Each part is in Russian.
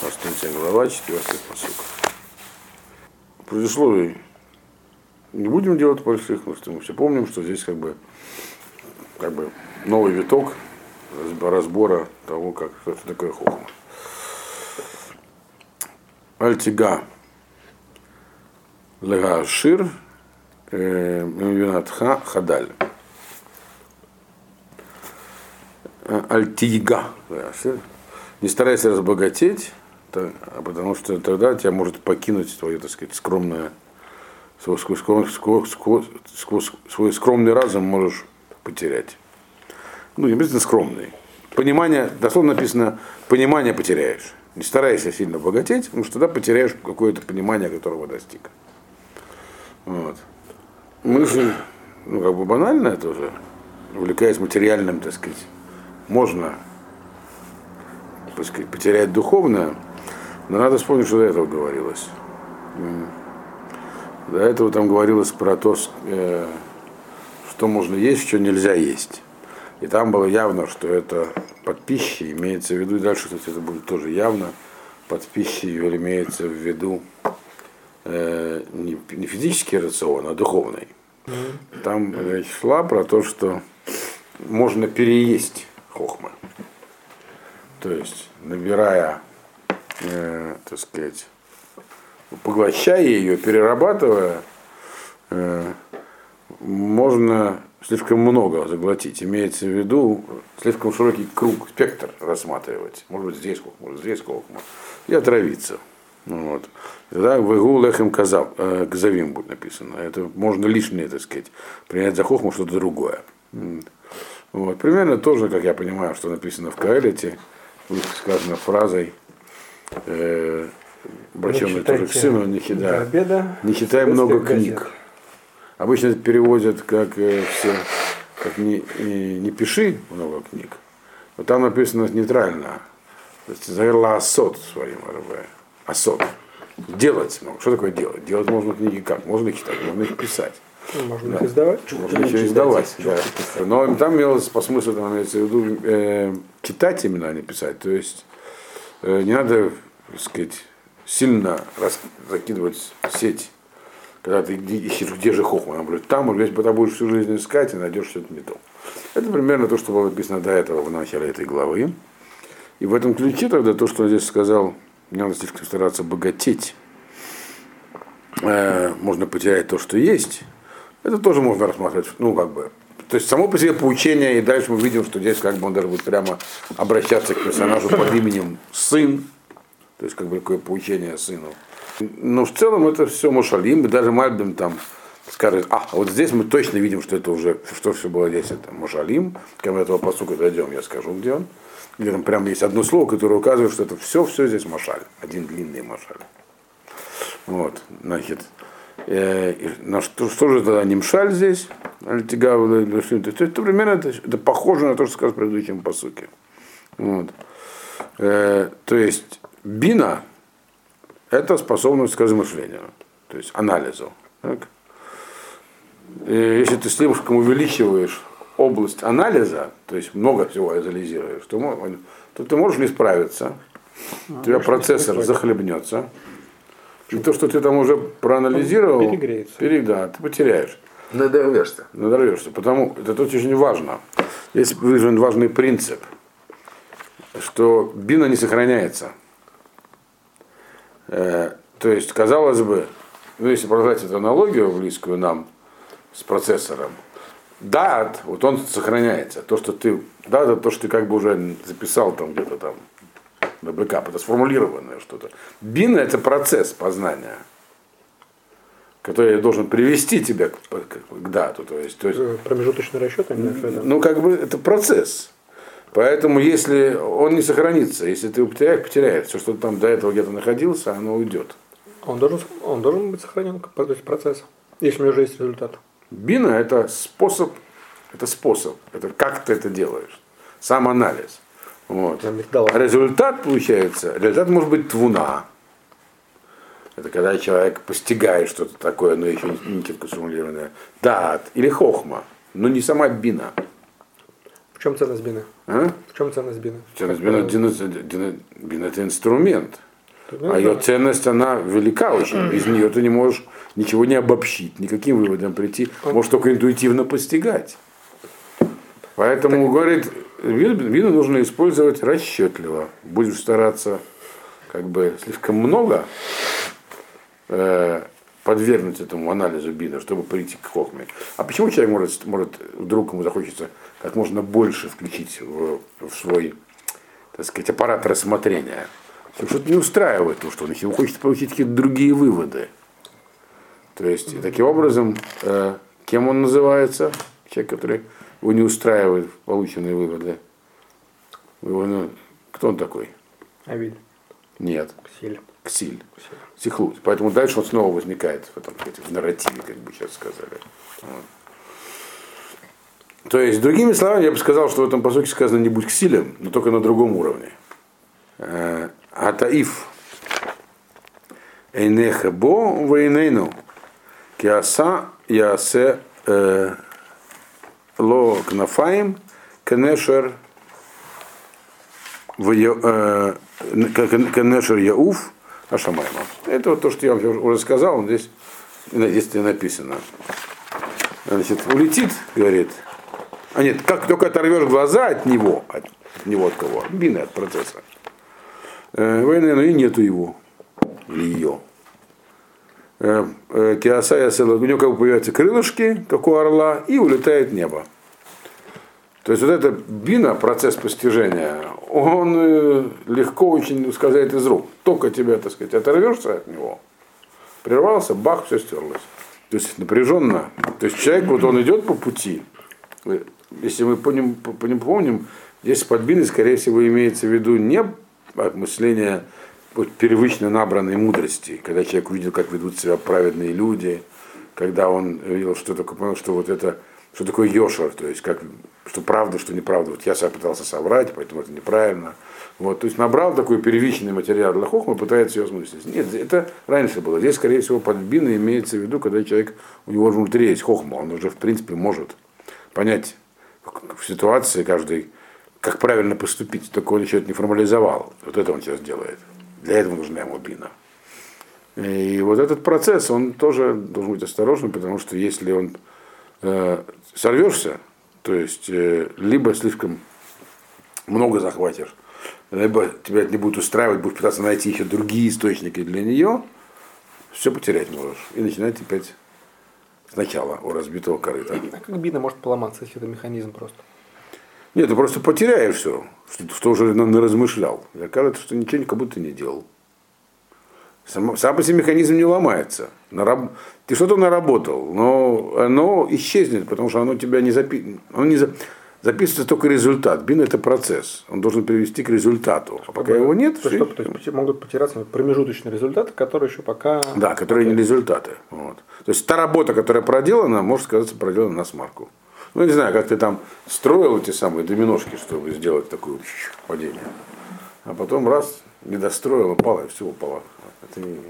23 глава, 4 посук. Произошло не будем делать больших, потому что мы все помним, что здесь как бы, как бы новый виток разбора того, как это такое хохма. Альтига Лега Шир Винатха Хадаль. Альтига. Не старайся разбогатеть, потому что тогда тебя может покинуть твое, так сказать, скромное, свой, свой, свой, свой скромный разум можешь потерять. Ну, не обязательно скромный. Понимание, дословно написано, понимание потеряешь. Не старайся сильно богатеть, потому что тогда потеряешь какое-то понимание, которого достиг. Вот. Мы же, ну, как бы банально это уже, увлекаясь материальным, так сказать, можно сказать, потерять духовное, но надо вспомнить, что до этого говорилось. До этого там говорилось про то, э, что можно есть, что нельзя есть. И там было явно, что это под пищей, имеется в виду, и дальше, кстати, это будет тоже явно, под пищей имеется в виду э, не, не физический рацион, а духовный. Там речь шла про то, что можно переесть. То есть, набирая, э, так сказать, поглощая ее, перерабатывая, э, можно слишком много заглотить. Имеется в виду слишком широкий круг, спектр рассматривать. Может быть, здесь сколько, может, здесь сколько. И отравиться. Вот. Тогда в Игу лехем казав, э, кзавим будет написано. Это можно лишнее, так сказать, принять за хохму что-то другое. Вот. Примерно тоже, как я понимаю, что написано в Каэлите, сказано фразой, э, обращенной тоже к сыну, не, да, обеда, не читай много книг. Газет. Обычно это переводят как э, все, как не, не, не пиши много книг. Но там написано нейтрально. Заверла асот своим РБ. Асот. Делать. Ну, что такое делать? Делать можно книги как? Можно их читать, можно их писать. Ну, можно да. их издавать. Можно их издавать, да. Но там имелось по смыслу, там имеется в виду э, читать именно, а не писать. То есть э, не надо, так сказать, сильно раз, закидывать сеть когда ты ищешь, где же хохма, она говорит, там, может быть, будешь всю жизнь искать и найдешь что-то не то. Это примерно то, что было написано до этого в начале этой главы. И в этом ключе тогда то, что я здесь сказал, не надо слишком стараться богатеть, э, можно потерять то, что есть, это тоже можно рассматривать, ну, как бы, то есть само по себе поучение, и дальше мы видим, что здесь как бы он даже будет прямо обращаться к персонажу под именем сын, то есть как бы такое поучение сыну. Но в целом это все Мушалим, и даже Мальбим там скажет, а, вот здесь мы точно видим, что это уже, что все было здесь, это Мушалим, когда мы этого посука дойдем, я скажу, где он, где там прям есть одно слово, которое указывает, что это все, все здесь Машаль, один длинный Машаль. Вот, значит, на что, что же тогда Нимшаль здесь, Альтигавы, то есть это примерно, это, это похоже на то, что сказал в предыдущем посуке. Вот. Э, то есть, бина, это способность к размышлению, то есть анализу. Так? И если ты слишком увеличиваешь область анализа, то есть много всего анализируешь, то, то ты можешь не справиться, а, у тебя процессор захлебнется, и то, что ты там уже проанализировал, перегреется. Пере, да, ты потеряешь. Надорвешься. Надорвешься. Потому это очень важно. Есть вызван важный принцип, что בינה не сохраняется. Э, то есть, казалось бы, ну, если продолжать эту аналогию близкую нам с процессором, דעת, вот он сохраняется. То, что ты, да, это то, что ты как бы уже записал там где-то там backup, это сформулированное что-то. בינה это процесс познания, который должен привести тебя к, к, к דעת у. То есть, то есть, э, Промежуточный расчет, ну, как бы это процесс. Поэтому, если он не сохранится, если ты потеряешь, потеряешь. Все, что там до этого где-то находился, оно уйдет. Он должен, он должен быть сохранен, то есть процесс, если у него уже есть результат. Бина это способ, это способ, это как ты это делаешь. Сам анализ. Вот. А результат получается, результат может быть твуна. Это когда человек постигает что-то такое, но еще не четко сформулированное. Дат или хохма, но не сама бина. В чем ценность бины? А? В чем ценность бины? Ценность бина, дина- дина- бина это инструмент. Ну, А ее ценность, она велика очень. Без нее ты не можешь ничего не обобщить, никаким выводом прийти. Можешь только интуитивно постигать. Поэтому, говорит, вин- вину нужно использовать расчетливо. Будешь стараться как бы слишком много э, подвергнуть этому анализу бина, чтобы прийти к хохме. А почему человек может, может вдруг ему захочется как можно больше включить в, в свой, так сказать, аппарат рассмотрения? Потому что это не устраивает то, что он ему хочет получить какие-то другие выводы. То есть, таким образом, э, кем он называется? Человек, который его не устраивает полученные выводы. Его, ну, кто он такой? Авиль. Нет, Ксиль. Ксиль. Сихлут. Поэтому дальше он снова возникает в этом сказать, в нарративе, как бы сейчас сказали. Вот. То есть, другими словами, я бы сказал, что в этом посоке сказано не будь ксилем, но только на другом уровне. Э, Атаиф. Эйнеха бо вейнейну. Киаса ясе э, ло кнафаем кенешер э, Кен- Кенешер Яуф Ашамайма. Это вот то, что я вам уже сказал, здесь, здесь написано. Значит, улетит, говорит, а нет, как только оторвешь глаза от него, от, него от кого? От бины, от процесса. Э, войны, но и нету его, или ее. Киасая у него как бы появляются крылышки, как у орла, и улетает небо. То есть вот эта бина, процесс постижения, он э, легко очень ускользает из рук. Только тебя, так сказать, оторвешься от него, прервался, бах, все стерлось. То есть напряженно. То есть человек, вот он идет по пути. Если мы по ним, по, по ним помним, здесь под биной, скорее всего, имеется в виду не мышление привычно набранной мудрости, когда человек увидел, как ведут себя праведные люди, когда он видел, что такое, понял, что вот это, что такое йошер, то есть как, что правда, что неправда. Вот я себя пытался соврать, поэтому это неправильно. Вот, то есть набрал такой первичный материал для хохма, пытается ее осмыслить. Нет, это раньше было. Здесь, скорее всего, под бина имеется в виду, когда человек, у него внутри есть хохма, он уже, в принципе, может понять в ситуации каждый, как правильно поступить, только он еще это не формализовал. Вот это он сейчас делает. Для этого нужна ему бина. И вот этот процесс, он тоже должен быть осторожным, потому что если он э, сорвешься, то есть э, либо слишком много захватишь, либо тебя не будет устраивать, будешь пытаться найти еще другие источники для нее, все потерять можешь. И начинать опять сначала у разбитого корыта. А как бина может поломаться, если это механизм просто? Нет, ты просто потеряешь все, что, что уже размышлял. И окажется, что ничего как будто не делал. Сам, сам по себе механизм не ломается. Нараб- Ты что-то наработал, но оно исчезнет, потому что оно тебя не запи... оно не за- записывается только результат. Бин это процесс. Он должен привести к результату. А пока его нет, То, всё- что, то есть могут потеряться промежуточные результаты, которые еще пока... да, которые не результаты. Вот. То есть та работа, которая проделана, может сказаться проделана на смарку. Ну, не знаю, как ты там строил эти самые доминошки, чтобы сделать такое падение. А потом раз, не достроил, упало, и все упало. Это не...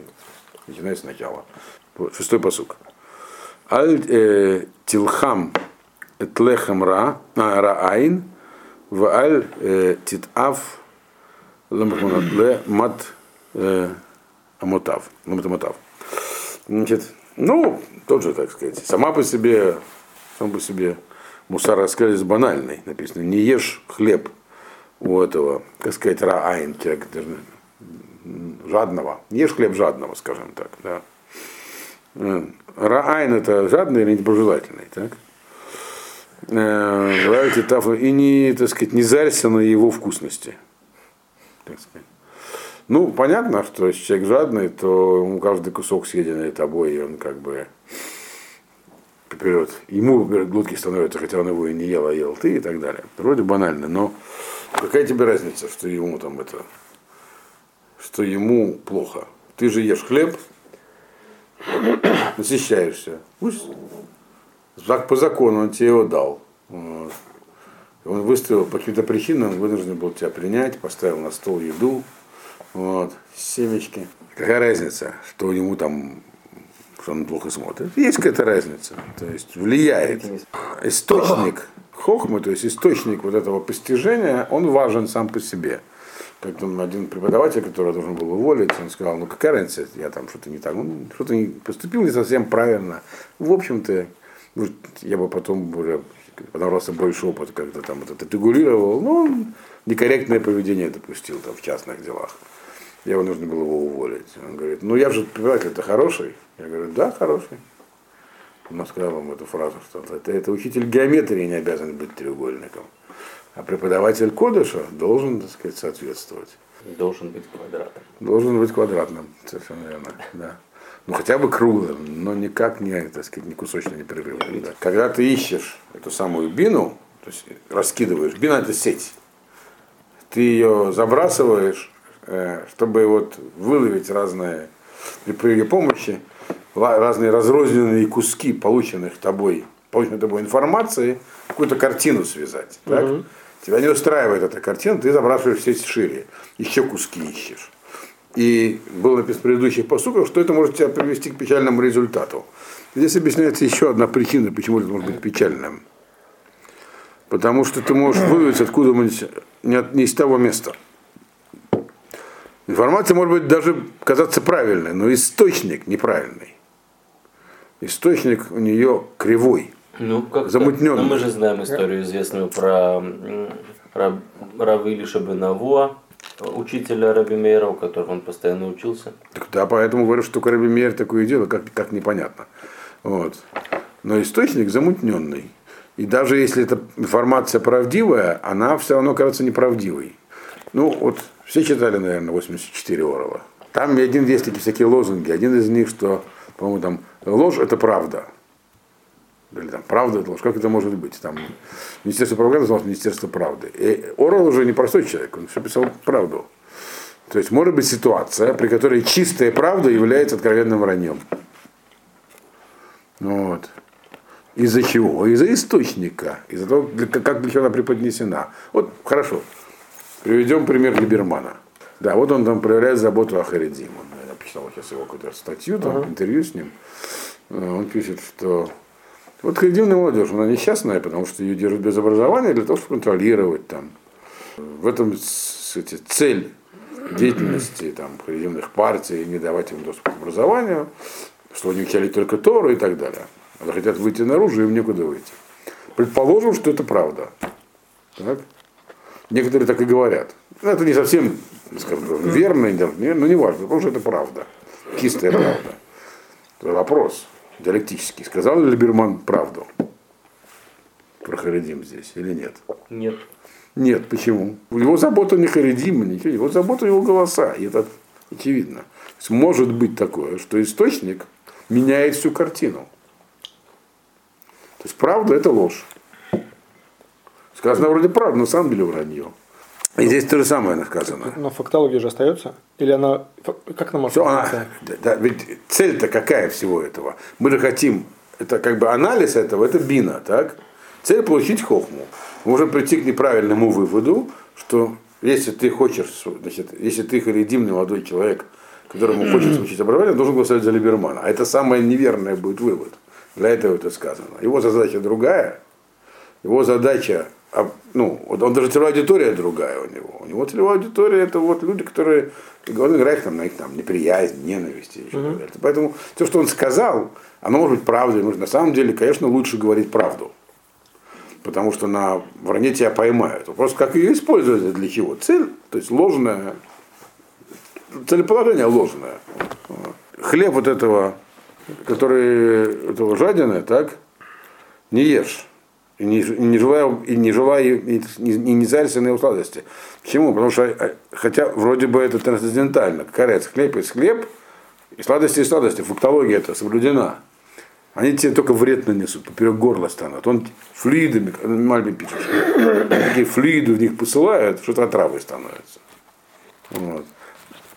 начинай сначала. Шестой посук. Аль э, тилхам этлехем ра, а, раайн, в аль э, титав ле мат э, амотав. Мат амотав. Значит, ну, тоже, так сказать, сама по себе, сам по себе мусар раскрылись банальный. Написано, не ешь хлеб у этого, как сказать, раайн, жадного. Не ешь хлеб жадного, скажем так, да. Раайн это жадный или недоброжелательный, так? Э, Говорите, таф- И не, так сказать, не зарься на его вкусности. Так сказать. Ну, понятно, что если человек жадный, то ему каждый кусок съеденный тобой, и он как бы вперед. Ему глотки становятся, хотя он его и не ел, а ел ты и так далее. Вроде банально, но какая тебе разница, что ему там это, что ему плохо. Ты же ешь хлеб, насыщаешься. Пусть по закону он тебе его дал. Вот. Он выставил по каким-то причинам, вынужден был тебя принять, поставил на стол еду, вот, семечки. Какая разница, что ему там, он плохо смотрит? Есть какая-то разница. То есть влияет. Источник хохмы, то есть источник вот этого постижения, он важен сам по себе. Как там один преподаватель, который должен был уволить, он сказал, ну какая разница, я там что-то не так, ну, что-то не поступил не совсем правильно. В общем-то, я бы потом уже набрался больше опыта, когда там это регулировал, ну, некорректное поведение допустил там в частных делах. Его нужно было его уволить. Он говорит, ну я же преподаватель, это хороший. Я говорю, да, хороший. Он сказал вам эту фразу, что это, это учитель геометрии не обязан быть треугольником. А преподаватель кодыша должен, так сказать, соответствовать. Должен быть квадратом. Должен быть квадратным, совершенно верно, да. Ну хотя бы круглым, но никак не, так сказать, не кусочно непрерывным. Да. Когда ты ищешь эту самую бину, то есть раскидываешь, бина это сеть, ты ее забрасываешь, чтобы вот выловить разные при ее помощи разные разрозненные куски полученных тобой, полученной тобой информации, какую-то картину связать. Так? Угу. Тебя не устраивает эта картина, ты забрасываешь все шире, еще куски ищешь. И было написано в предыдущих посуках, что это может тебя привести к печальному результату. Здесь объясняется еще одна причина, почему это может быть печальным. Потому что ты можешь выловить откуда-нибудь не, от, не из того места. Информация может быть даже казаться правильной, но источник неправильный. Источник у нее кривой, ну, как замутненный. Ну, мы же знаем историю известную про Равили Шабинавуа, учителя Раби Мейра, у которого он постоянно учился. Так, да, поэтому говорю, что только Раби Мейер такое дело, как, как непонятно. Вот. Но источник замутненный. И даже если эта информация правдивая, она все равно кажется неправдивой. Ну, вот все читали, наверное, 84 Орла. Там один есть такие всякие лозунги. Один из них, что, по-моему, там ложь это правда. Или там правда это ложь. Как это может быть? Там Министерство правды называлось Министерство правды. И Орел уже не простой человек, он все писал правду. То есть может быть ситуация, при которой чистая правда является откровенным враньем. Вот. Из-за чего? Из-за источника, из-за того, как для чего она преподнесена. Вот хорошо, Приведем пример Либермана. Да, вот он там проявляет заботу о Харидим. Он, я почитал сейчас его какую-то статью, там, uh-huh. интервью с ним. Э, он пишет, что вот харидимная молодежь, она несчастная, потому что ее держат без образования для того, чтобы контролировать там. В этом кстати, цель деятельности там, харидимных партий, не давать им доступ к образованию, что они учали только Тору и так далее. Они хотят выйти наружу, им некуда выйти. Предположим, что это правда. Так? Некоторые так и говорят. Ну, это не совсем, скажем, верно, но не важно, потому что это правда. Чистая правда. Это вопрос диалектический. Сказал ли Либерман правду про Харидим здесь или нет? Нет. Нет, почему? Его забота не Харидим, ничего, его забота его голоса, и это очевидно. Может быть такое, что источник меняет всю картину. То есть правда это ложь. Сказано вроде правда, но на самом деле вранье. И здесь то же самое сказано. Но фактология же остается? Или она. Как может Все, она, да, да, Ведь цель-то какая всего этого? Мы же хотим. Это как бы анализ этого, это бина, так? Цель получить хохму. Мы можем прийти к неправильному выводу, что если ты хочешь, значит, если ты харидимный молодой человек, которому хочется учить образование, должен голосовать за Либермана. А это самое неверное будет вывод. Для этого это сказано. Его задача другая. Его задача а, ну, он даже целевая аудитория другая у него. У него целевая аудитория это вот люди, которые он играет там, на их там неприязнь, ненависть и еще uh-huh. Поэтому то, что он сказал, оно может быть правдой. Может, на самом деле, конечно, лучше говорить правду. Потому что на вранье тебя поймают. Вопрос, как ее использовать, для чего? Цель, то есть ложная, целеположение ложное. Хлеб вот этого, который этого жадины, так, не ешь и не, не желаю, и не желаю, и не, и не на сладости. Почему? Потому что, э, хотя вроде бы это трансцендентально, карец, хлеб есть хлеб, и сладости и сладости, фруктология это соблюдена. Они тебе только вред нанесут, поперек горла станут. Он флюидами, Мальбин пишет, такие флюиды в них посылают, что-то отравой становится. Вот.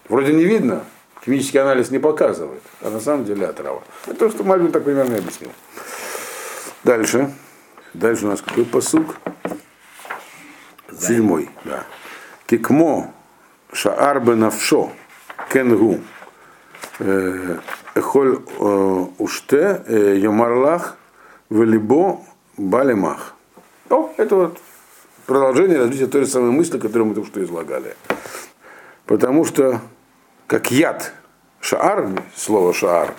Вроде не видно, химический анализ не показывает, а на самом деле отрава. Это то, что Мальбин так примерно объяснил. Дальше. Дальше у нас какой посук? Седьмой, да. Кикмо шаарбе навшо кенгу э, эхоль э, уште э, йомарлах велибо балемах. О, это вот продолжение развития той же самой мысли, которую мы только что излагали. Потому что как яд, шаар, слово шаар,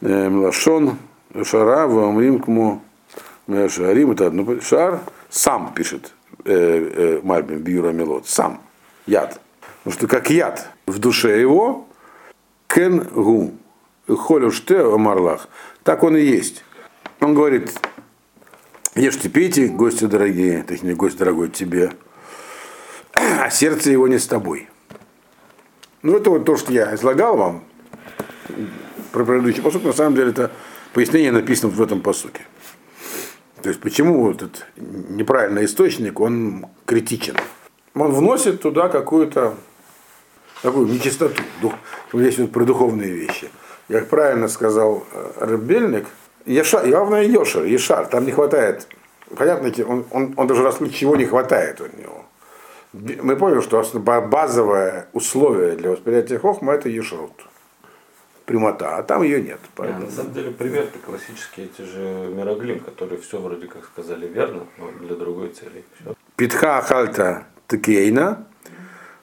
млашон, шара, вамрим кму, шарим, это одно, шаар, сам пишет э, э, Мальбин Бьюра Мелот, сам, яд. Потому что как яд в душе его, кен гу, холюш те марлах, так он и есть. Он говорит, ешьте, пейте, гости дорогие, точнее, гость дорогой тебе, а сердце его не с тобой. Ну, это вот то, что я излагал вам про предыдущий посук, на самом деле это пояснение написано в этом посуке. То есть почему этот неправильный источник, он критичен. Он вносит туда какую-то такую нечистоту. Дух, здесь вот про духовные вещи. Как правильно сказал э, Рыбельник, Ешар, главное Йошер, Ешар, там не хватает, понятно, он, он, он даже раскрыть, чего не хватает у него. Мы помним, что базовое условие для восприятия хохма это Ешрут прямота, а там ее нет. Поэтому... на самом деле пример-то классические эти же Мироглим, которые все вроде как сказали верно, но для другой цели. Питха хальта текейна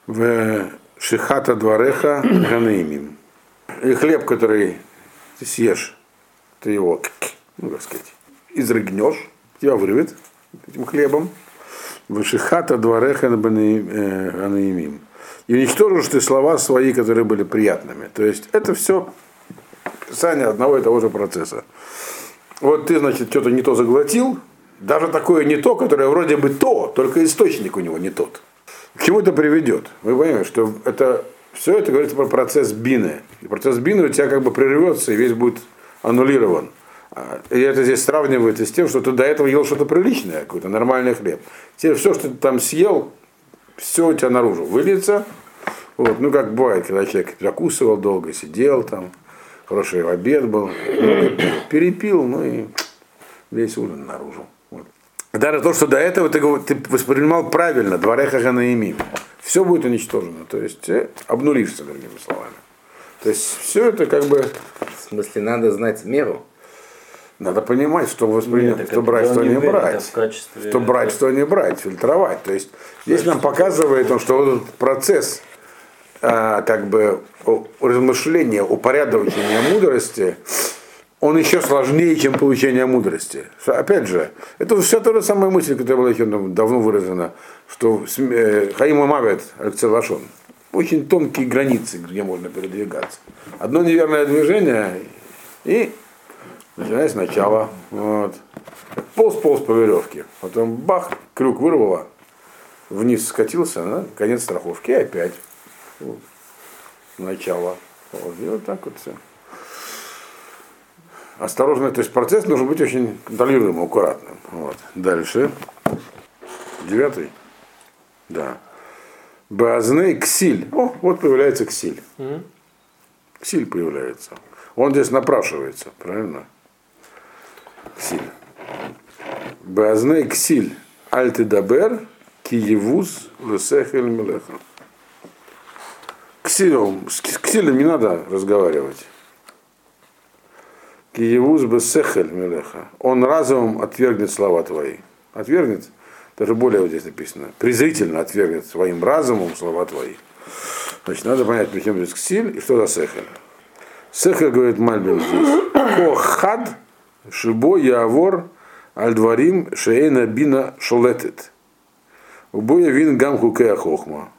в шихата двореха ганаимим. И хлеб, который ты съешь, ты его, ну как сказать, изрыгнешь, тебя вырвет этим хлебом. В шихата двореха ганаимим и уничтожишь ты слова свои, которые были приятными. То есть это все описание одного и того же процесса. Вот ты, значит, что-то не то заглотил, даже такое не то, которое вроде бы то, только источник у него не тот. К чему это приведет? Вы понимаете, что это все это говорится про процесс бины. И процесс бины у тебя как бы прервется и весь будет аннулирован. А, и это здесь сравнивается с тем, что ты до этого ел что-то приличное, какой-то нормальный хлеб. Теперь все, что ты там съел, все у тебя наружу выльется. Вот, ну, как бывает, когда человек закусывал долго, сидел там, хороший обед был, ну, перепил, ну и весь ужин наружу. Вот. Даже то, что до этого ты, ты воспринимал правильно, двореха ганаимим, все будет уничтожено, то есть э, обнулишься, другими словами. То есть все это как бы... В смысле, надо знать меру? Надо понимать, что воспринимать, что брать, что не брать. Качестве... Что брать, что не брать, фильтровать. То есть здесь нам показывает, он, что вот этот процесс а, как бы размышления, упорядочения мудрости, он еще сложнее, чем получение мудрости. Опять же, это все та же самая мысль, которая была еще давно выражена, что э, Хаим Мавет, Алексей очень тонкие границы, где можно передвигаться. Одно неверное движение и Начиная сначала. Вот. Полз-полз по веревке. Потом бах, крюк вырвало. Вниз скатился, на конец страховки. И опять. Вот. Начало. Вот. И вот так вот все. Осторожно, то есть процесс должен быть очень контролируемым, аккуратным. Вот. Дальше. Девятый. Да. Базней ксиль. О, вот появляется ксиль. Ксиль появляется. Он здесь напрашивается, правильно? Ксиль. Базней ксиль альты дабер киевуз лесехель мелеха. Ксилем, с ксилем не надо разговаривать. Киевуз бесехель мелеха. Он разумом отвергнет слова твои. Отвергнет, даже более вот здесь написано, презрительно отвергнет своим разумом слова твои. Значит, надо понять, при чем здесь ксиль и что за сехель. Сехель, говорит Мальбин здесь, кохад Шибо Явор Альдварим Шейна Бина Шолетет. Убоя вин гам хукея хохма.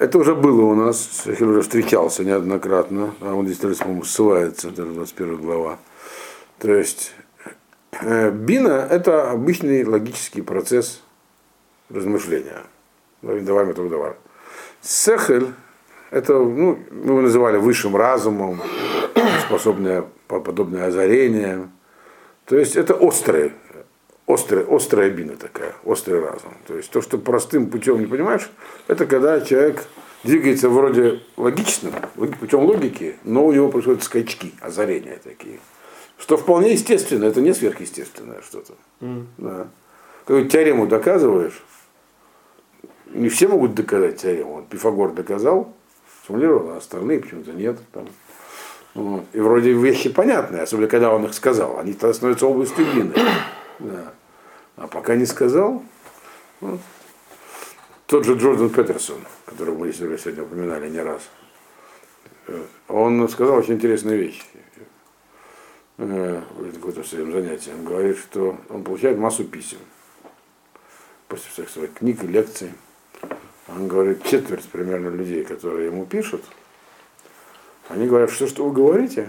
Это уже было у нас, я уже встречался неоднократно, а он здесь, по-моему, ссылается, это 21 глава. То есть э, бина – это обычный логический процесс размышления. Давай это давай. Сехель – это, ну, мы его называли высшим разумом, способное подобное озарение, то есть это острая, острая, острая бина такая, острый разум. То есть то, что простым путем не понимаешь, это когда человек двигается вроде логичным, путем логики, но у него происходят скачки, озарения такие. Что вполне естественно, это не сверхъестественное что-то. Mm. Да. Когда теорему доказываешь, не все могут доказать теорему. Пифагор доказал, сформулировал, а остальные почему-то нет. Там. Вот. И вроде вещи понятные, особенно когда он их сказал. Они тогда становятся областью длины. Да. А пока не сказал, вот. тот же Джордан Петерсон, которого мы сегодня упоминали не раз, э, он сказал очень интересную вещь э, в каком-то своем занятии. Он говорит, что он получает массу писем после всех своих книг и лекций. Он говорит, четверть примерно людей, которые ему пишут, они говорят, что, что вы говорите,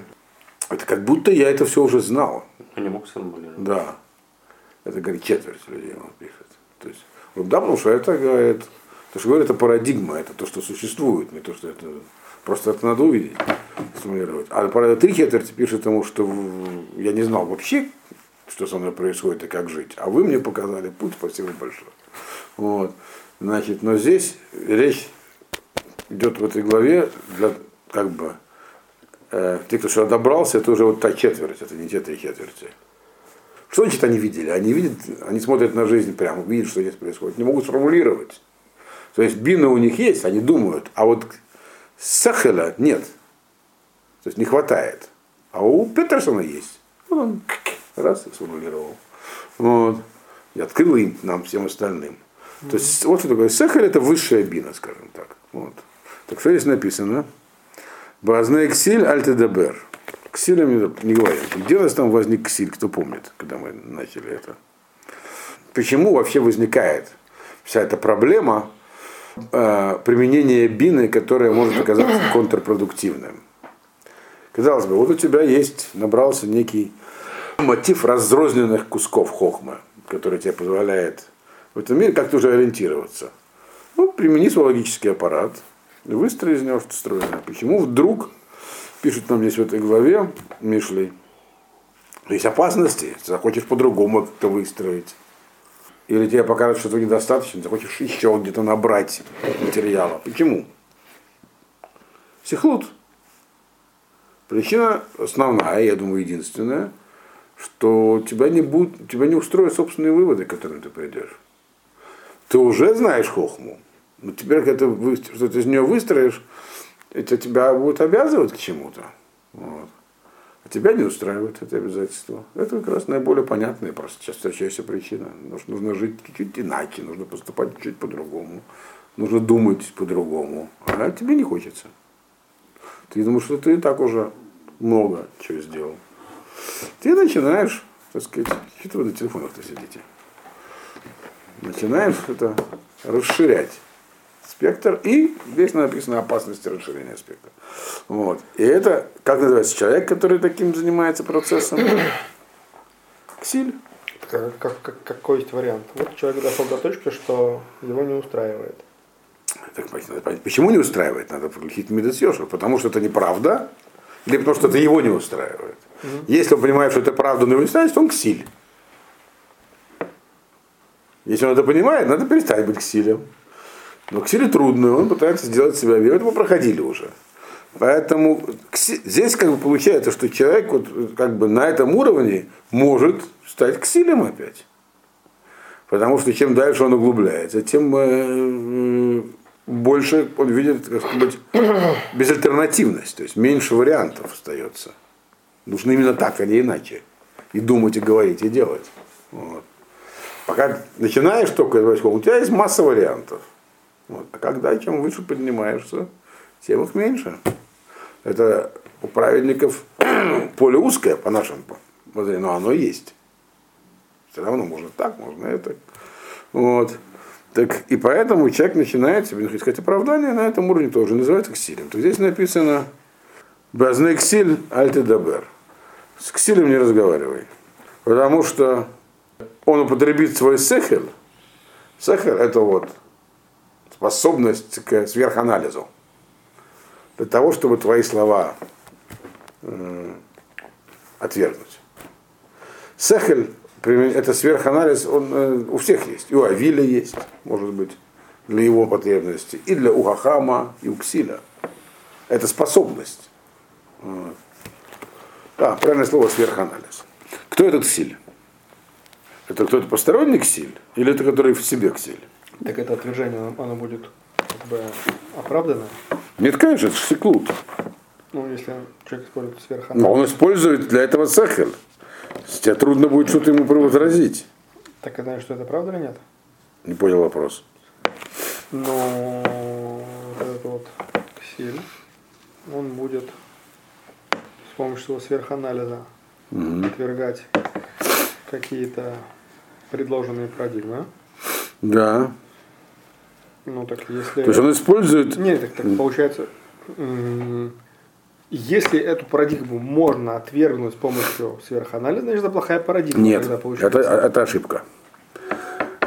это как будто я это все уже знал. Я не мог сформулировать. Да. Это, говорит, четверть людей он пишет. То есть, вот, да, потому что это, говорит, то, что говорит, это парадигма, это то, что существует, не то, что это Просто это надо увидеть, сформулировать. А про три четверти пишет ему, что я не знал вообще, что со мной происходит и как жить. А вы мне показали путь, спасибо большое. Вот. Значит, но здесь речь идет в этой главе для как бы э, те, кто сюда добрался, это уже вот та четверть, это не те три четверти. Что значит они видели? Они видят, они смотрят на жизнь прямо, видят, что здесь происходит, не могут сформулировать. То есть бина у них есть, они думают, а вот Сахеля нет. То есть не хватает. А у Петерсона есть. Вот он раз и сформулировал. Вот. И открыл им, нам, всем остальным. То есть вот что такое. Сахель это высшая бина, скажем так. Вот. Так что здесь написано. Базне ксиль альтедабер. Ксилем не говорим. Где у нас там возник ксиль, кто помнит, когда мы начали это? Почему вообще возникает вся эта проблема э, применение бины, которое может оказаться контрпродуктивным. Казалось бы, вот у тебя есть, набрался некий мотив разрозненных кусков хохмы, который тебе позволяет в этом мире как-то уже ориентироваться. Ну, примени свой логический аппарат, и выстрои из него что стройное. Почему вдруг, пишет нам здесь в этой главе Мишлей, есть опасности, ты захочешь по-другому как-то выстроить или тебе покажут, что этого недостаточно, ты хочешь еще где-то набрать материала. Почему? Сихлут. Причина основная, я думаю, единственная, что тебя не, будет, тебя не устроят собственные выводы, к которым ты придешь. Ты уже знаешь хохму, но теперь, когда ты что-то из нее выстроишь, это тебя будет обязывать к чему-то. Вот тебя не устраивает это обязательство. Это как раз наиболее понятная просто сейчас встречающаяся причина. Нужно, нужно жить чуть-чуть иначе, нужно поступать чуть-чуть по-другому, нужно думать по-другому. А тебе не хочется. Ты думаешь, что ты и так уже много чего сделал. Ты начинаешь, так сказать, что вы на телефонах-то сидите? Начинаешь это расширять спектр, и здесь написано опасности расширения спектра. Вот. И это, как называется, человек, который таким занимается процессом? Ксиль. Как, как, как, какой есть вариант? Вот человек дошел до точки, что его не устраивает. Так, надо понять, почему не устраивает? Надо включить медитацию, потому что это неправда, или потому что это его не устраивает. Угу. Если он понимает, что это правда, но его не устраивает, то он ксиль. Если он это понимает, надо перестать быть ксилем. Но Ксили трудно, он пытается сделать себя верой. Это мы проходили уже. Поэтому здесь как бы получается, что человек вот как бы на этом уровне может стать ксилем опять. Потому что чем дальше он углубляется, тем э, больше он видит, как сказать, безальтернативность, то есть меньше вариантов остается. Нужно именно так, а не иначе. И думать, и говорить, и делать. Вот. Пока начинаешь только, у тебя есть масса вариантов. Вот. А когда чем выше поднимаешься, тем их меньше. Это у праведников поле узкое, по нашим но оно есть. Все равно можно так, можно это. Вот. Так, и поэтому человек начинает себе искать оправдание на этом уровне тоже, называется ксилем. То здесь написано Базне ксиль альтедабер. С ксилем не разговаривай. Потому что он употребит свой сехель. Сехель это вот способность к сверханализу. Для того, чтобы твои слова э, отвергнуть. Сехель, это сверханализ, он э, у всех есть. И у Авиля есть, может быть, для его потребности. И для Ухахама, и у Ксиля. Это способность. Вот. Да, правильное слово сверханализ. Кто этот Ксиль? Это кто-то посторонний Ксиль? Или это который в себе Ксиль? Так это отвержение, оно будет как бы оправдано? Нет, конечно, это секлут. Ну, если человек использует сверханализ. Но он использует для этого сахар. Тебе трудно будет что-то ему возразить. Так и знаешь, что это правда или нет? Не понял вопрос. Но вот этот вот ксиль, он будет с помощью своего сверханализа отвергать какие-то предложенные парадигмы. Да. Ну так если... То есть он использует... Нет, так, так получается, если эту парадигму можно отвергнуть с помощью сверханализа, значит это плохая парадигма. Нет, это, это ошибка.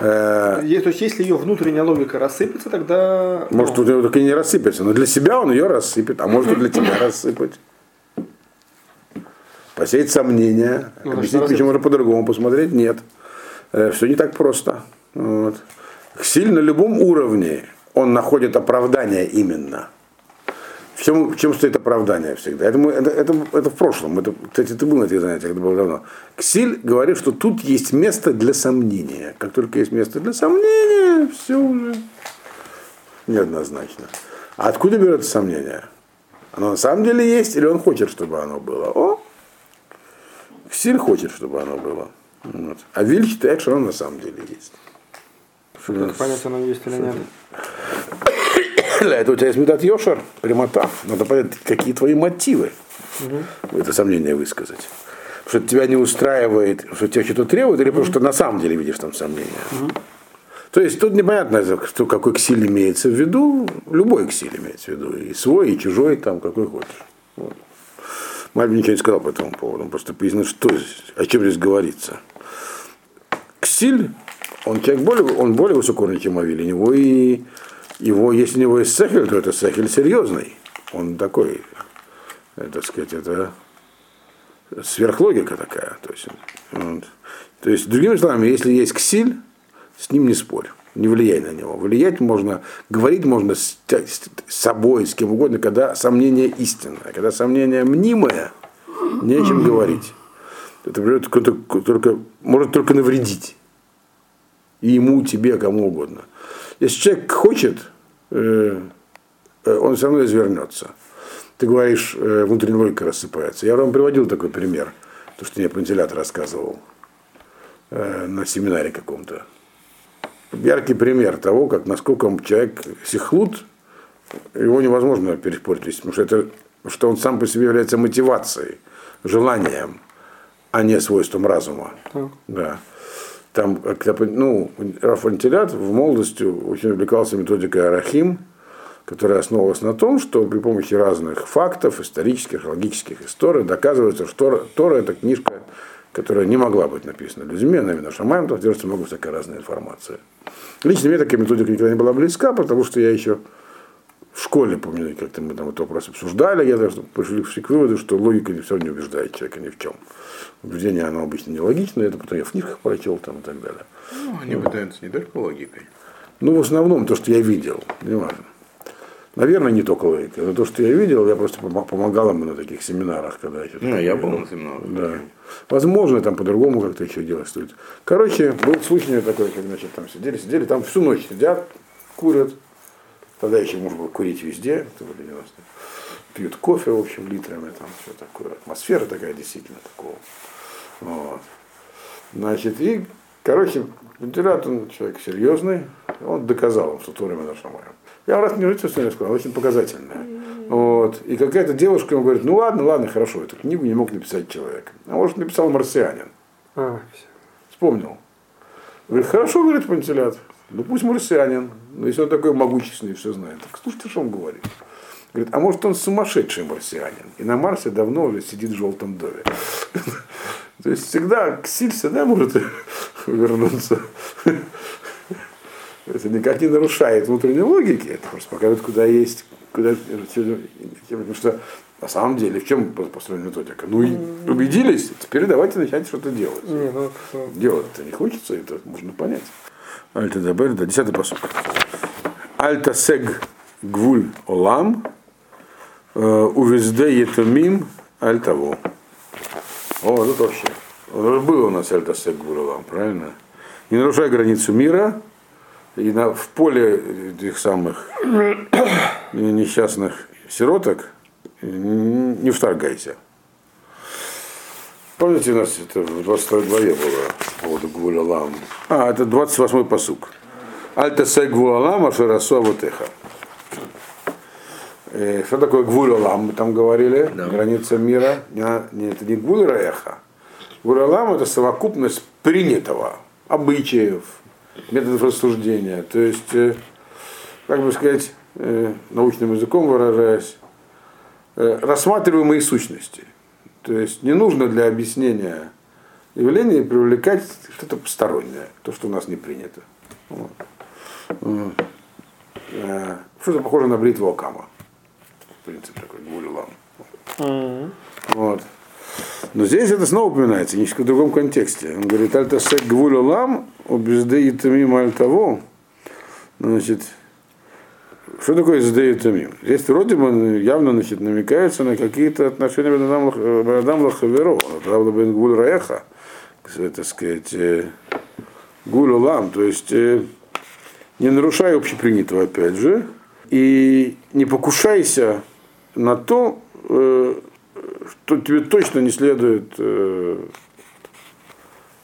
Э, Е- То есть если ее внутренняя логика рассыпется, тогда... Может, ну, у него так и не рассыпется, но для себя он ее рассыпет, а может и для тебя рассыпать. Посеять сомнения, Ну, объяснить, почему можно по-другому посмотреть, нет. все не так просто. Вот. Ксиль на любом уровне, он находит оправдание именно. В чем, в чем стоит оправдание всегда? Это, мы- это, это, это в прошлом. Это, кстати, ты был на этих занятиях, это было давно. Ксиль говорит, что тут есть место для сомнения. Как только есть место для сомнения, все уже неоднозначно. А откуда берется сомнение? Оно на самом деле есть, или он хочет, чтобы оно было? О! Ксиль хочет, чтобы оно было. Вот. А Виль считает, что оно на самом деле есть. Как понять, оно есть или нет. Для этого у тебя есть метод Йошер, прямота. Надо понять, какие твои мотивы это сомнение высказать. Что тебя не устраивает, что тебя что-то требует, или потому что на самом деле видишь там сомнения. То есть тут непонятно, что, какой ксиль имеется в виду. Любой ксиль имеется в виду. И свой, и чужой, там, какой хочешь. Вот. Мальбин ничего не сказал по этому поводу. Он просто пояснил, что здесь, о чем здесь говорится. Ксиль, он человек более, он более высокоуровневый, чем Авиль. У него и его, если у него есть сахель, то это сахель серьезный. Он такой, э, так сказать, это сверхлогика такая. То есть, вот. то есть, другими словами, если есть ксиль, с ним не спорь, не влияй на него. Влиять можно, говорить можно с, с собой, с кем угодно, когда сомнение истинное. Когда сомнение мнимое, не о чем говорить. Это только, может только навредить. И ему, тебе, кому угодно. Если человек хочет, э, э, он все равно извернется. Ты говоришь, э, внутренняя логика рассыпается. Я вам приводил такой пример, то, что мне вентилятор рассказывал на семинаре каком-то. Яркий пример того, как насколько человек сихлут, его невозможно переспорить, потому что, это, что он сам по себе является мотивацией, желанием, а не свойством разума. Так. Да. Там, ну, Раф Антилят в молодости очень увлекался методикой Арахим, которая основывалась на том, что при помощи разных фактов, исторических, логических историй, доказывается, что Тора, Тора это книжка, которая не могла быть написана людьми, она именно Шамаем, там держится много всякой разной информации. Лично мне такая методика никогда не была близка, потому что я еще в школе, помню, как-то мы там этот вопрос обсуждали, я даже пришли к выводу, что логика не все не убеждает человека ни в чем. Убеждение, оно обычно нелогичное, это потом я в книжках прочел там и так далее. Ну, они пытаются не только логикой. Ну, в основном то, что я видел, не важно. Наверное, не только логика, но то, что я видел, я просто помо- помогал ему на таких семинарах, когда я Ну, я был на семинарах. Да. Возможно, там по-другому как-то еще делать стоит. Короче, был случай такой, как значит, там сидели, сидели, там всю ночь сидят, курят. Тогда еще можно было курить везде, это были 90-е. Пьют кофе, в общем, литрами, там все такое. Атмосфера такая действительно такого. Вот. Значит, и, короче, вентилятор он человек серьезный, он доказал, что Тора Шамаем. Я раз не жить сегодня сказал, очень показательная. Вот. И какая-то девушка ему говорит, ну ладно, ладно, хорошо, эту книгу не мог написать человек. А может, написал марсианин. А. Вспомнил. Говорит, хорошо, говорит вентилятор. Ну пусть марсианин. Но если он такой могущественный, все знает. Так слушайте, что он говорит. Говорит, а может он сумасшедший марсианин. И на Марсе давно уже сидит в желтом доме. То есть всегда Ксиль всегда может вернуться. Это никак не нарушает внутренней логики. Это просто показывает, куда есть, куда потому что на самом деле в чем построена методика? Ну убедились, теперь давайте начать что-то делать. Не, ну, это- Делать-то не хочется, это можно понять. Альта Дабер, да, десятый посуд. Альта Сег Гвуль Олам, э, Увезде Етомим Альтаво. О, тут вообще. Было у нас Альта Сег Гвуль Олам, правильно? Не нарушай границу мира, и на, в поле этих самых несчастных сироток не вторгайся. Помните, у нас это в 22 главе было по поводу Гвулялам? А, это 28-й посук. Альта сей Гвулалам, Ашерасо Ватеха. Э, Что такое Гвулялам, мы там говорили? Граница мира. Не, не, это не Гвуль Раеха. Гвулялам это совокупность принятого, обычаев, методов рассуждения. То есть, э, как бы сказать, э, научным языком выражаясь, рассматриваемые сущности. То есть не нужно для объяснения явления привлекать что-то постороннее, то, что у нас не принято. Вот. Э, Что-то похоже на бритву Акама. Принцип такой, гулюлам. Вот. Но здесь это снова упоминается, немножко в другом контексте. Он говорит, альтасек гвулюлам, убезде итамим аль того. Значит, что такое изде итамим? Здесь вроде бы явно значит, намекается на какие-то отношения Бенадам Лахаверо, правда, Бен Гвуль Раеха, так сказать, э, гулюлам, то есть э, не нарушай общепринятого, опять же, и не покушайся на то, э, что тебе точно не следует, э,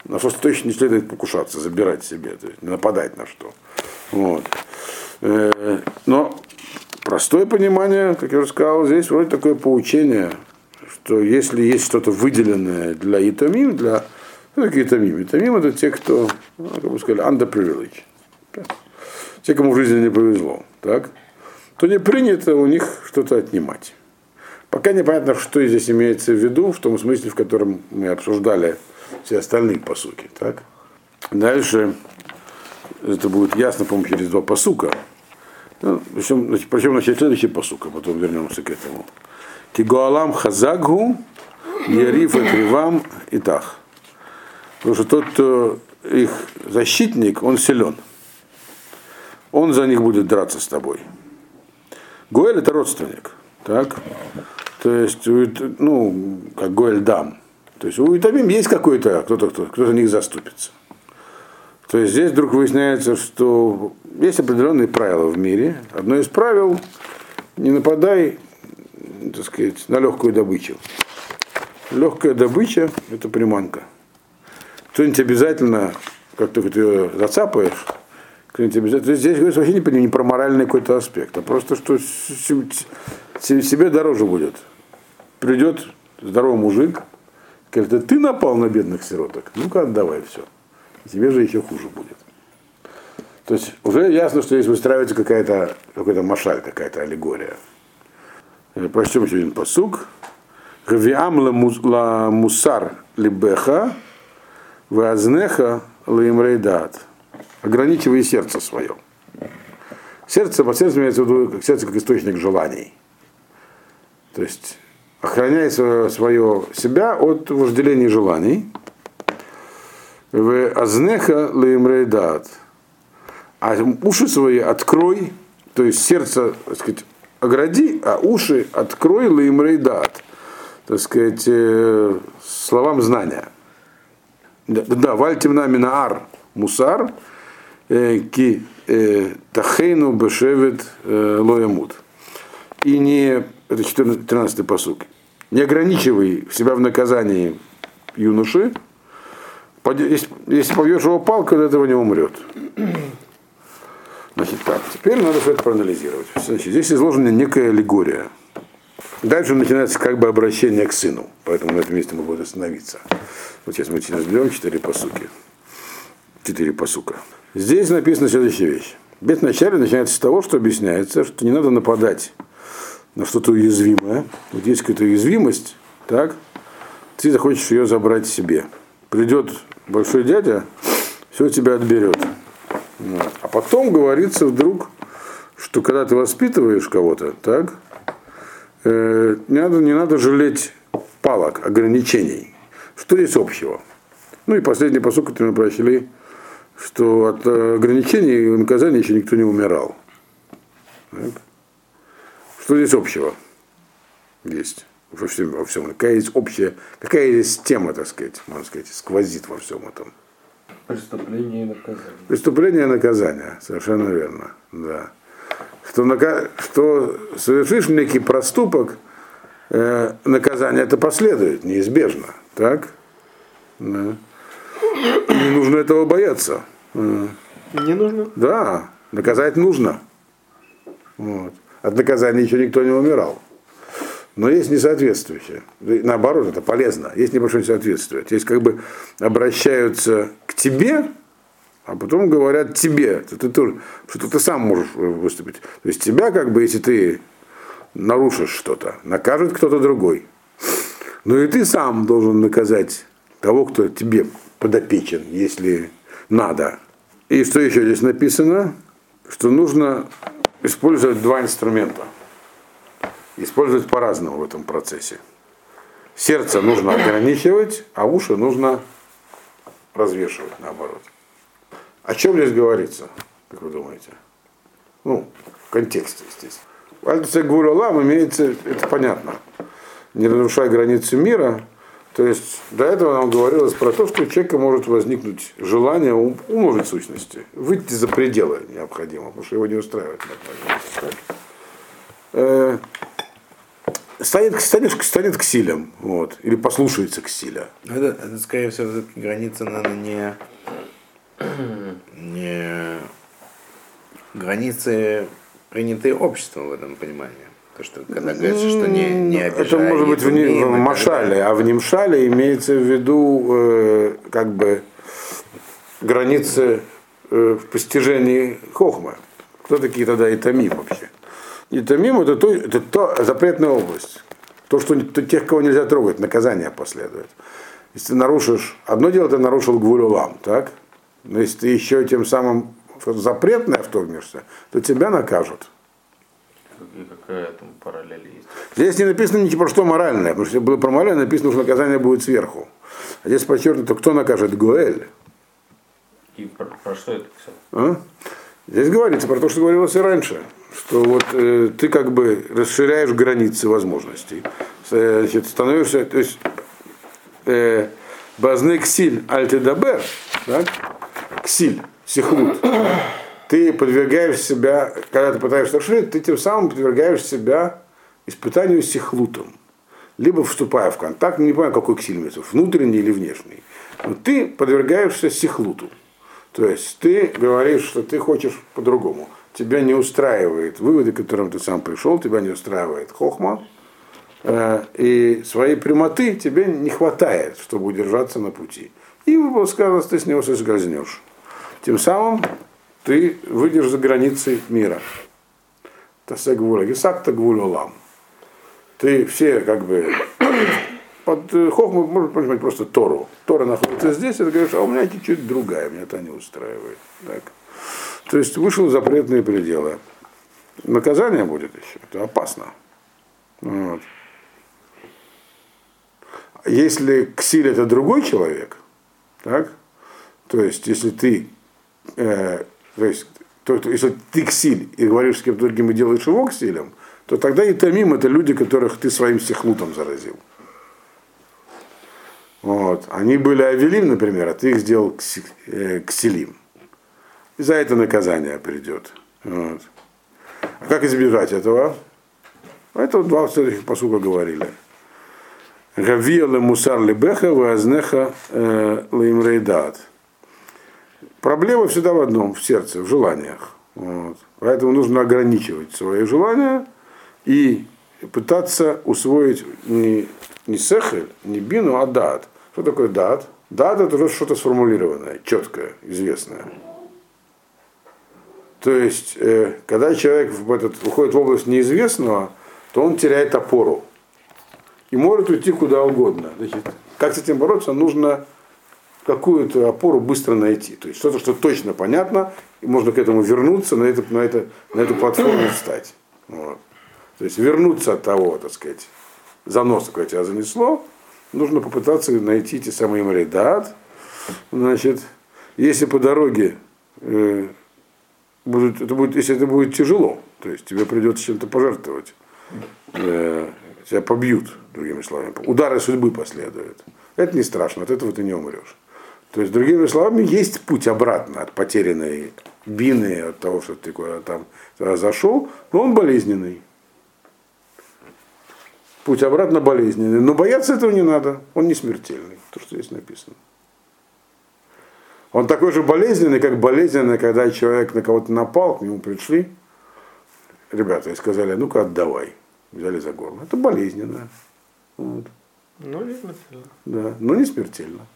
на что точно не следует покушаться, забирать себе, то есть не нападать на что. Вот. Э, Но простое понимание, как я уже сказал, здесь вроде такое поучение, что если есть что-то выделенное для итамим, для ну, такие итамим. Итамим это те, кто, ну, как бы сказали, underprivileged. Те, кому в жизни не повезло, так? то не принято у них что-то отнимать. Пока непонятно, что здесь имеется в виду, в том смысле, в котором мы обсуждали все остальные посуки. Так? Дальше это будет ясно, по-моему, через два посука. Ну, причем, значит, причем начать следующий посук, а потом вернемся к этому. Кигуалам хазагу, яриф этривам и тах. Потому что тот, кто их защитник, он силен. Он за них будет драться с тобой. Гоэль это родственник. Так? То есть, ну, как Гоэль дам. То есть у Итамим есть какой-то, кто-то, кто, кто за них заступится. То есть здесь вдруг выясняется, что есть определенные правила в мире. Одно из правил – не нападай, так сказать, на легкую добычу. Легкая добыча – это приманка. Кто-нибудь обязательно, как только ты ее зацапаешь, кто-нибудь обязательно. Здесь вообще не, не про моральный какой-то аспект, а просто, что себе дороже будет. Придет здоровый мужик, говорит, ты напал на бедных сироток, ну-ка отдавай все. Тебе же еще хуже будет. То есть уже ясно, что здесь выстраивается какая-то какой-то машаль, какая-то аллегория. Прочтем еще один פסוק. הביאה למוסר לבך, ואזנך לאמרי דעת. Ограничивай сердце свое. Сердце, по сердцу имеется в виду как сердце как источник желаний. То есть охраняй свое, свое себя от вожделений желаний. ואזנך לאמרי דעת. А уши свои открой, то есть сердце, так сказать, огради, а уши открой лаимрейдат. Так сказать, э, словам знания. Да, да вальтимна минаар мусар, э, ки э, тахейну бешевет лоямут. И не, это 14, 13 посук, не ограничивай себя в наказании юноши, если, если побьешь его палкой, он этого не умрет. Значит, так, теперь надо все это проанализировать. Значит, здесь изложена некая аллегория. Дальше начинается как бы обращение к сыну, поэтому на этом месте мы будем остановиться. Вот сейчас мы разберем четыре посуки. Четыре посука. Здесь написана следующая вещь. Бед вначале начинается с того, что объясняется, что не надо нападать на что-то уязвимое. Вот есть какая-то уязвимость, так, ты захочешь ее забрать себе. Придет большой дядя, все тебя отберет. А потом говорится вдруг, что когда ты воспитываешь кого-то, так, э, не, надо, не надо жалеть палок, ограничений. Что здесь общего? Ну и последний посыл, который мы прочли, что от ограничений и наказания еще никто не умирал. Так? Что здесь общего? Есть во всем, во всем. Какая есть общая, какая есть тема, так сказать, можно сказать, сквозит во всем этом. Преступление и наказание. Преступление и наказание, совершенно верно, да. Что, нака... что совершишь некий проступок, э, наказание это последует, неизбежно, так? Да. Не нужно этого бояться. Э, Не нужно. Да, наказать нужно. Вот. От наказания еще никто не умирал. Но есть несоответствующее. Наоборот, это полезно. Есть небольшое несоответствие. Есть как бы обращаются к тебе, а потом говорят тебе, что ты, тоже, что ты сам можешь выступить. То есть тебя, как бы, если ты нарушишь что-то, накажет кто-то другой. Но и ты сам должен наказать того, кто тебе подопечен, если надо. И что еще здесь написано? Что нужно использовать два инструмента. Использовать по-разному в этом процессе. Сердце нужно ограничивать, а уши нужно развешивать наоборот. О чем здесь говорится, как вы думаете? Ну, в контексте, естественно. Альтусе Гвуралам имеется, это понятно, не нарушая границы мира. То есть до этого нам говорилось про то, что у человека может возникнуть желание умножить сущности, выйти за пределы необходимо, потому что его не устраивает. Станет, станет, станет к силям, вот, или послушается к силе. Это, это, скорее всего, граница, наверное, не, не границы, принятые обществом в этом понимании. То, что когда говорится, что не, не обижай, Это может быть в, не, в Машале, а в Нимшале имеется в виду э, как бы границы э, в постижении хохма. Кто такие тогда итамим вообще? Итамим это, то, это то, запретная область. То, что то, тех, кого нельзя трогать, наказание последует. Если ты нарушишь, одно дело ты нарушил гвулюлам, так? Но если ты еще тем самым запретное вторгнешься, то тебя накажут. И какая там параллель есть? Здесь не написано ничего что моральное, потому что если было про моральное, написано, что наказание будет сверху. А здесь подчеркнуто, кто накажет Гуэль. И про, про что это все? А? Здесь говорится про то, что говорилось и раньше, что вот э, ты как бы расширяешь границы возможностей, э, значит, становишься, то есть э, базны ксиль альтедабер, да? ксиль, сихлут, ты подвергаешь себя, когда ты пытаешься расширить, ты тем самым подвергаешь себя испытанию сихлутом. Либо вступая в контакт, не понимаю, какой ксиль внутренний или внешний. Но ты подвергаешься сихлуту. То есть ты говоришь, что ты хочешь по-другому. Тебя не устраивает выводы, к которым ты сам пришел, тебя не устраивает хохма. Э, и своей прямоты тебе не хватает, чтобы удержаться на пути. И было сказано, ты с него соскользнешь. Тем самым ты выйдешь за границы мира. Тасе гвуля, гисакта гвулю Ты все как бы под хохму можно понимать просто Тору. Тора находится здесь, и ты говоришь, а у меня чуть-чуть другая, меня это не устраивает. Так. То есть вышел запретные пределы. Наказание будет еще, это опасно. Вот. Если ксиль это другой человек, так, то есть если ты э, то есть, то, то, если ты ксиль и говоришь с кем-то другим и делаешь его ксилем, то тогда и тамим это люди, которых ты своим сихлутом заразил. Вот. Они были авелим, например, а ты их сделал кси, э. И за это наказание придет. Вот. А как избежать этого? Это два следующих посука говорили. Гавия ле мусар лебеха, вазнеха э, леймрейдат. Проблема всегда в одном, в сердце, в желаниях. Вот. Поэтому нужно ограничивать свои желания и пытаться усвоить не, не сехель, не бину, а дат. Что такое дат? Дат это что-то сформулированное, четкое, известное. То есть, э, когда человек в этот, выходит в область неизвестного, то он теряет опору и может уйти куда угодно. Значит, как с этим бороться, нужно какую-то опору быстро найти. То есть что-то, что точно понятно, и можно к этому вернуться, на, это, на, это, на эту платформу встать. Вот. То есть вернуться от того, так сказать, заноса, когда тебя занесло, нужно попытаться найти те самые моридат. Значит, если по дороге э, будет, это будет, если это будет тяжело, то есть тебе придется чем-то пожертвовать, э, тебя побьют, другими словами, удары судьбы последуют. Это не страшно, от этого ты не умрешь. То есть, другими словами, есть путь обратно от потерянной бины, от того, что ты куда-то там зашел, но он болезненный. Путь обратно болезненный. Но бояться этого не надо. Он не смертельный. То, что здесь написано. Он такой же болезненный, как болезненный, когда человек на кого-то напал, к нему пришли, ребята, и сказали, ну-ка отдавай. Взяли за горло. Это болезненно. Вот. Ну, не смертельно. Да. Но не смертельно.